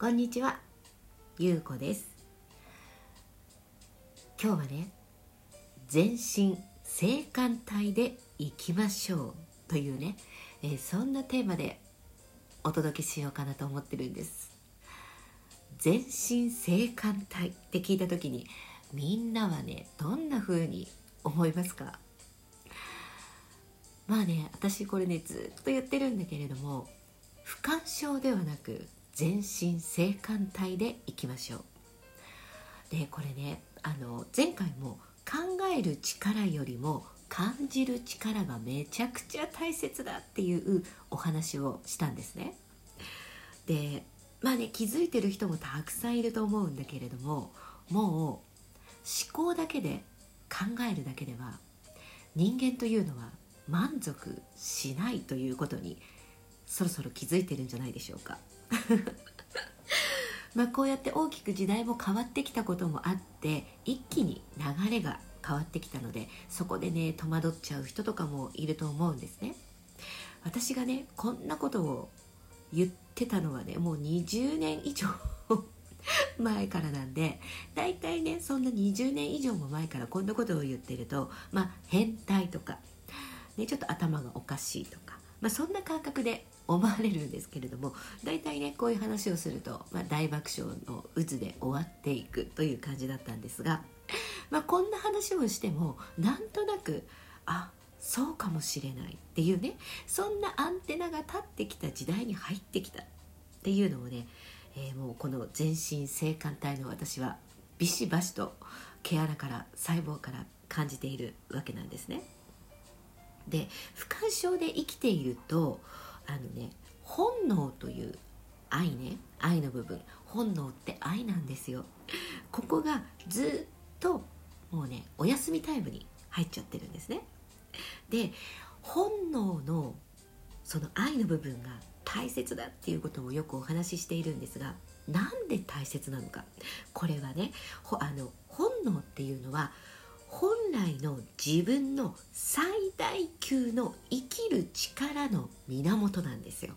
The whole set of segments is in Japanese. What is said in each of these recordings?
こんにちは、ゆうこです。今日はね全身性感帯でいきましょうというね、えー、そんなテーマでお届けしようかなと思ってるんです。全身性感帯って聞いた時にみんなはねどんな風に思いますか？まあね私これねずっと言ってるんだけれども不干渉ではなく全身性感帯でいきましょう。でこれねあの前回も考える力よりも感じる力がめちゃくちゃ大切だっていうお話をしたんですね。でまあね気づいてる人もたくさんいると思うんだけれどももう思考だけで考えるだけでは人間というのは満足しないということにそろそろ気づいてるんじゃないでしょうか。まあこうやって大きく時代も変わってきたこともあって一気に流れが変わってきたのでそこでね戸惑っちゃう人とかもいると思うんですね。私がねこんなことを言ってたのはねもう20年以上前からなんで大体ねそんな20年以上も前からこんなことを言ってるとまあ変態とか、ね、ちょっと頭がおかしいとか、まあ、そんな感覚で思われるんですけれども大体ねこういう話をすると、まあ、大爆笑の渦で終わっていくという感じだったんですが、まあ、こんな話をしてもなんとなくあそうかもしれないっていうねそんなアンテナが立ってきた時代に入ってきたっていうのをね、えー、もうこの全身性感帯の私はビシバシと毛穴から細胞から感じているわけなんですね。で不干渉で生きているとあのね本能という愛ね愛の部分本能って愛なんですよ。ここがずっともうねお休みタイムに入っちゃってるんですね。で本能のその愛の部分が大切だっていうこともよくお話ししているんですがなんで大切なのか。これはねあの本能っていうのは来の自分の最大級の生きる力の源なんですよ。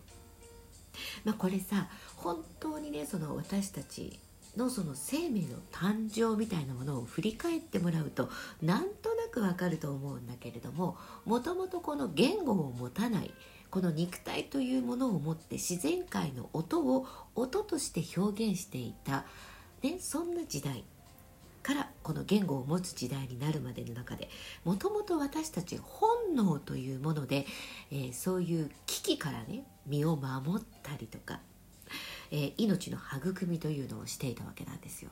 まあ、これさ本当にねその私たちのその生命の誕生みたいなものを振り返ってもらうとなんとなくわかると思うんだけれどももともとこの言語を持たないこの肉体というものを持って自然界の音を音として表現していた、ね、そんな時代からこの言語を持つ時代になるまでの中でもともと私たち本能というもので、えー、そういう危機からね身を守ったりとか、えー、命の育みというのをしていたわけなんですよ。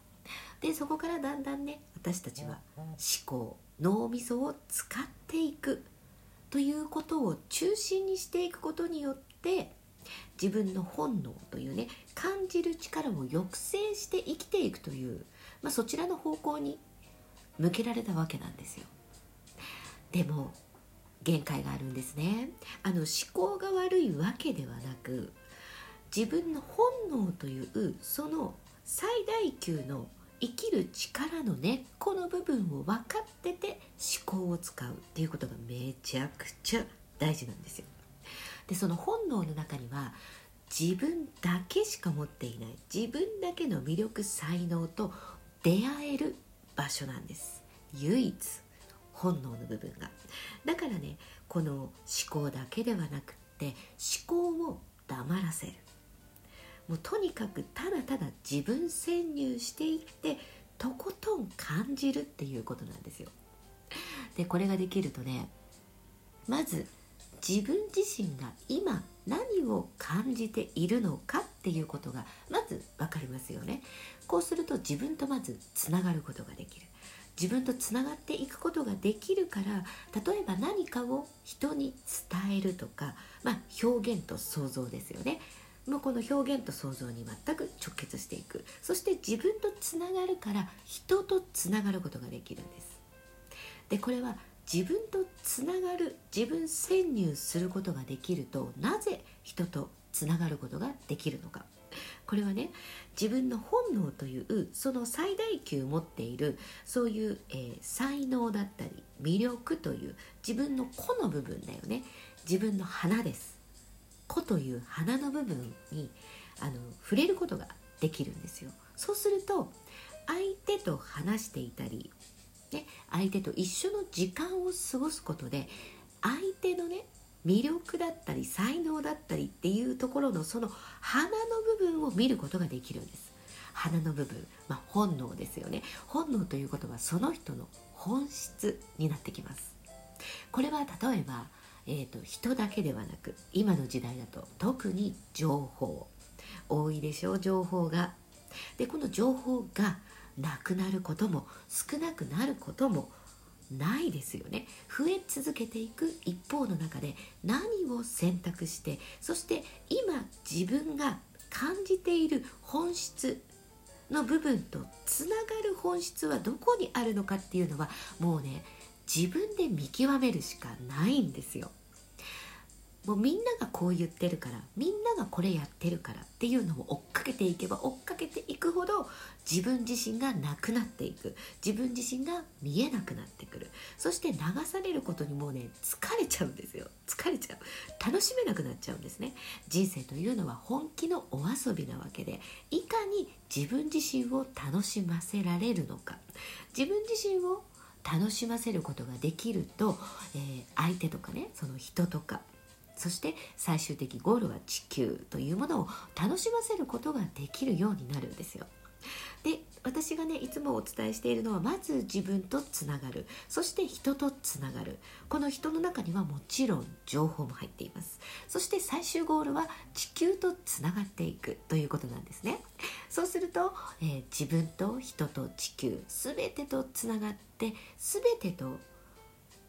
でそこからだんだんね私たちは思考脳みそを使っていくということを中心にしていくことによって自分の本能というね感じる力を抑制して生きていくというまあ、そちらの方向に向けられたわけなんですよ。でも限界があるんですね。あの思考が悪いわけではなく自分の本能というその最大級の生きる力の根っこの部分を分かってて思考を使うっていうことがめちゃくちゃ大事なんですよ。でその本能の中には自分だけしか持っていない自分だけの魅力才能と出会える場所なんです。唯一本能の部分が。だからねこの思考だけではなくって思考を黙らせる。もうとにかくただただ自分潜入していってとことん感じるっていうことなんですよ。でこれができるとねまず自分自身が今何を感じているのかっていうことがまず分かりますよね。こうすると自分とまずつながることができる。自分とつながっていくことができるから例えば何かを人に伝えるとか、まあ、表現と想像ですよね。もうこの表現と想像に全く直結していく。そして自分とつながるから人とつながることができるんです。でこれは自分とつながる自分潜入することができるとなぜ人とつながることができるのか。これはね自分の本能というその最大級持っているそういう、えー、才能だったり魅力という自分の個の部分だよね。自分の花です。個という花の部分にあの触れることができるんですよ。そうすると相手と話していたり、ね、相手と一緒の時間を過ごすことで相手のね魅力だったり才能だったりっていうところのその花の部分を見ることができるんです。花の部分、まあ、本能ですよね。本能ということはその人の本質になってきます。これは例えば、えーと、人だけではなく今の時代だと特に情報。多いでしょ？う情報が。でこの情報がなくなることも少なくなることもないですよね増え続けていく一方の中で何を選択してそして今自分が感じている本質の部分とつながる本質はどこにあるのかっていうのはもうね自分で見極めるしかないんですよ。もうみんながこう言ってるからみんながこれやってるからっていうのを追っかけていけば追っかけていくほど自分自身がなくなっていく。自分自身が見えなくなってくる。そして流されることにもうね疲れちゃうんですよ。疲れちゃう。楽しめなくなっちゃうんですね。人生というのは本気のお遊びなわけでいかに自分自身を楽しませられるのか。自分自身を楽しませることができると、えー、相手とかねその人とかそして最終的ゴールは地球というものを楽しませることができるようになるんですよ。で私がねいつもお伝えしているのはまず自分とつながる。そして人とつながる。この人の中にはもちろん情報も入っています。そして最終ゴールは地球とつながっていく。ということなんですね。そうすると、えー、自分と人と地球全てとつながって全てと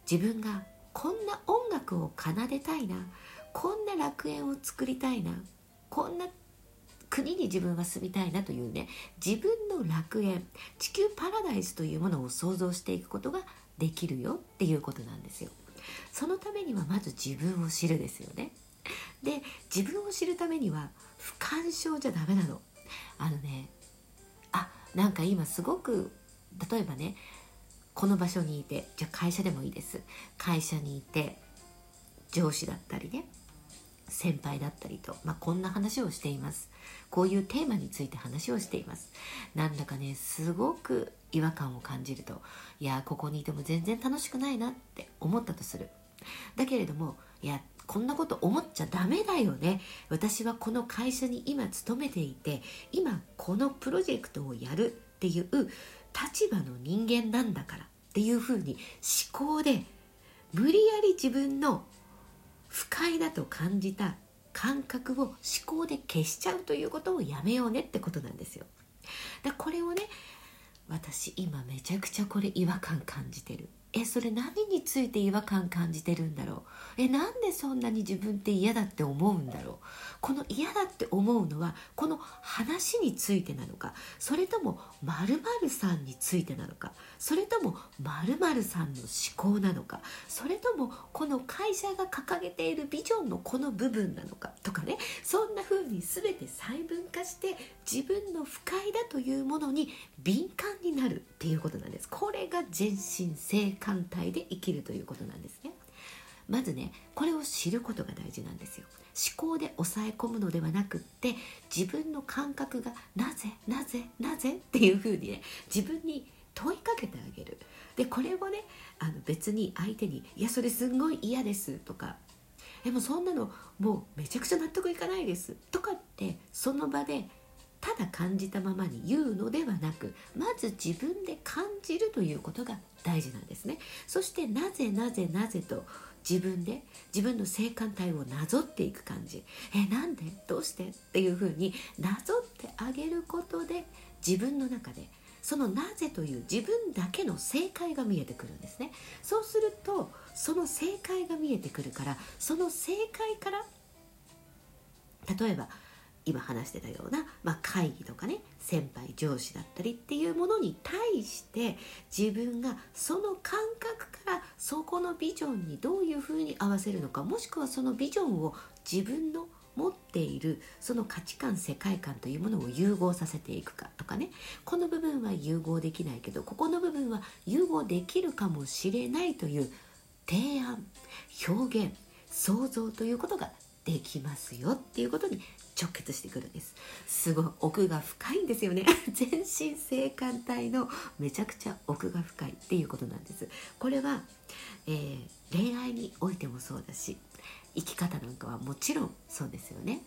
自分がこんな音楽を奏でたいな。こんな楽園を作りたいな。こんな国に自分は住みたいなというね。自分の楽園。地球パラダイスというものを想像していくことができるよっていうことなんですよ。そのためにはまず自分を知るですよね。で自分を知るためには不干渉じゃダメなの。あのねあなんか今すごく例えばねこの場所にいてじゃあ会社でもいいです。会社にいて上司だったりね先輩だったりと、まあ、こんな話をしています。こういうテーマについて話をしています。なんだかねすごく違和感を感じるといやここにいても全然楽しくないなって思ったとする。だけれどもいやこんなこと思っちゃダメだよね。私はこの会社に今勤めていて今このプロジェクトをやるっていう立場の人間なんだからっていうふうに思考で無理やり自分の不快だと感じた感覚を思考で消しちゃうということをやめようねってことなんですよ。だこれをね私今めちゃくちゃこれ違和感感じてるえそれ何について違和感感じてるんだろう？えなんでそんなに自分って嫌だって思うんだろう？この嫌だって思うのはこの話についてなのか？それとも〇〇さんについてなのか？それとも〇〇さんの思考なのか？それともこの会社が掲げているビジョンのこの部分なのか？とかね。そんな風に全て細分化して自分の不快だというものに敏感になるっていうことなんです。これが全身性感帯で生きるということなんですね。まずねこれを知ることが大事なんですよ。思考で抑え込むのではなくって自分の感覚がなぜなぜなぜっていうふうにね自分に問いかけてあげる。でこれをねあの別に相手に「いやそれすんごい嫌です」とか「でもそんなのもうめちゃくちゃ納得いかないです」とかってその場でただ感じたままに言うのではなくまず自分で感じるということが大事なんですね。そしてなぜなぜなぜと自分で自分の性感帯をなぞっていく感じ。えなんで？どうして？っていうふうになぞってあげることで自分の中でそのなぜという自分だけの正解が見えてくるんですね。そうするとその正解が見えてくるからその正解から例えば今話してたような、まあ、会議とかね先輩上司だったりっていうものに対して自分がその感覚からそこのビジョンにどういうふうに合わせるのかもしくはそのビジョンを自分の持っているその価値観世界観というものを融合させていくかとかね。この部分は融合できないけどここの部分は融合できるかもしれないという提案表現想像ということができますよっていうことに直結してくるんです。すごい奥が深いんですよね。全身性感帯のめちゃくちゃ奥が深いっていうことなんです。これは、えー、恋愛においてもそうだし生き方なんかはもちろんそうですよね。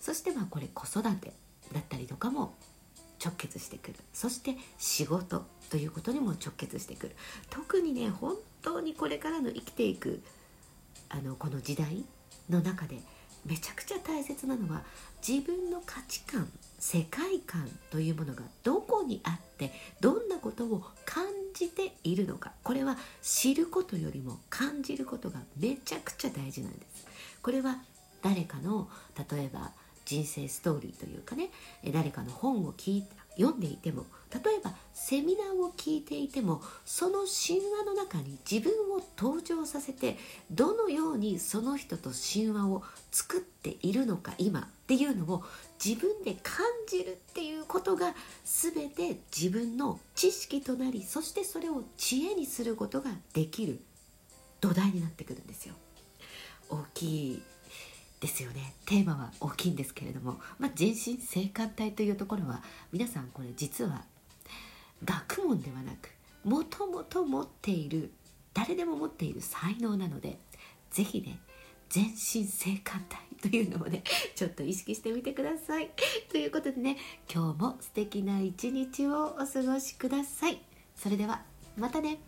そしてまあこれ子育てだったりとかも直結してくる。そして仕事ということにも直結してくる。特にね本当にこれからの生きていくあのこの時代の中でめちゃくちゃ大切なのは自分の価値観世界観というものがどこにあってどんなことを感じているのか。これは知ることよりも感じることがめちゃくちゃ大事なんです。これは誰かの例えば人生ストーリーというかね誰かの本を聞いた読んでいても例えばセミナーを聞いていてもその神話の中に自分を登場させてどのようにその人と神話を作っているのか今っていうのを自分で感じるっていうことが全て自分の知識となりそしてそれを知恵にすることができる土台になってくるんですよ。大きいですよね。テーマは大きいんですけれども、まあ、人身性感帯というところは皆さんこれ実は学問ではなくもともと持っている誰でも持っている才能なので是非ね全身性感帯というのをねちょっと意識してみてください。ということでね今日も素敵な一日をお過ごしください。それではまたね。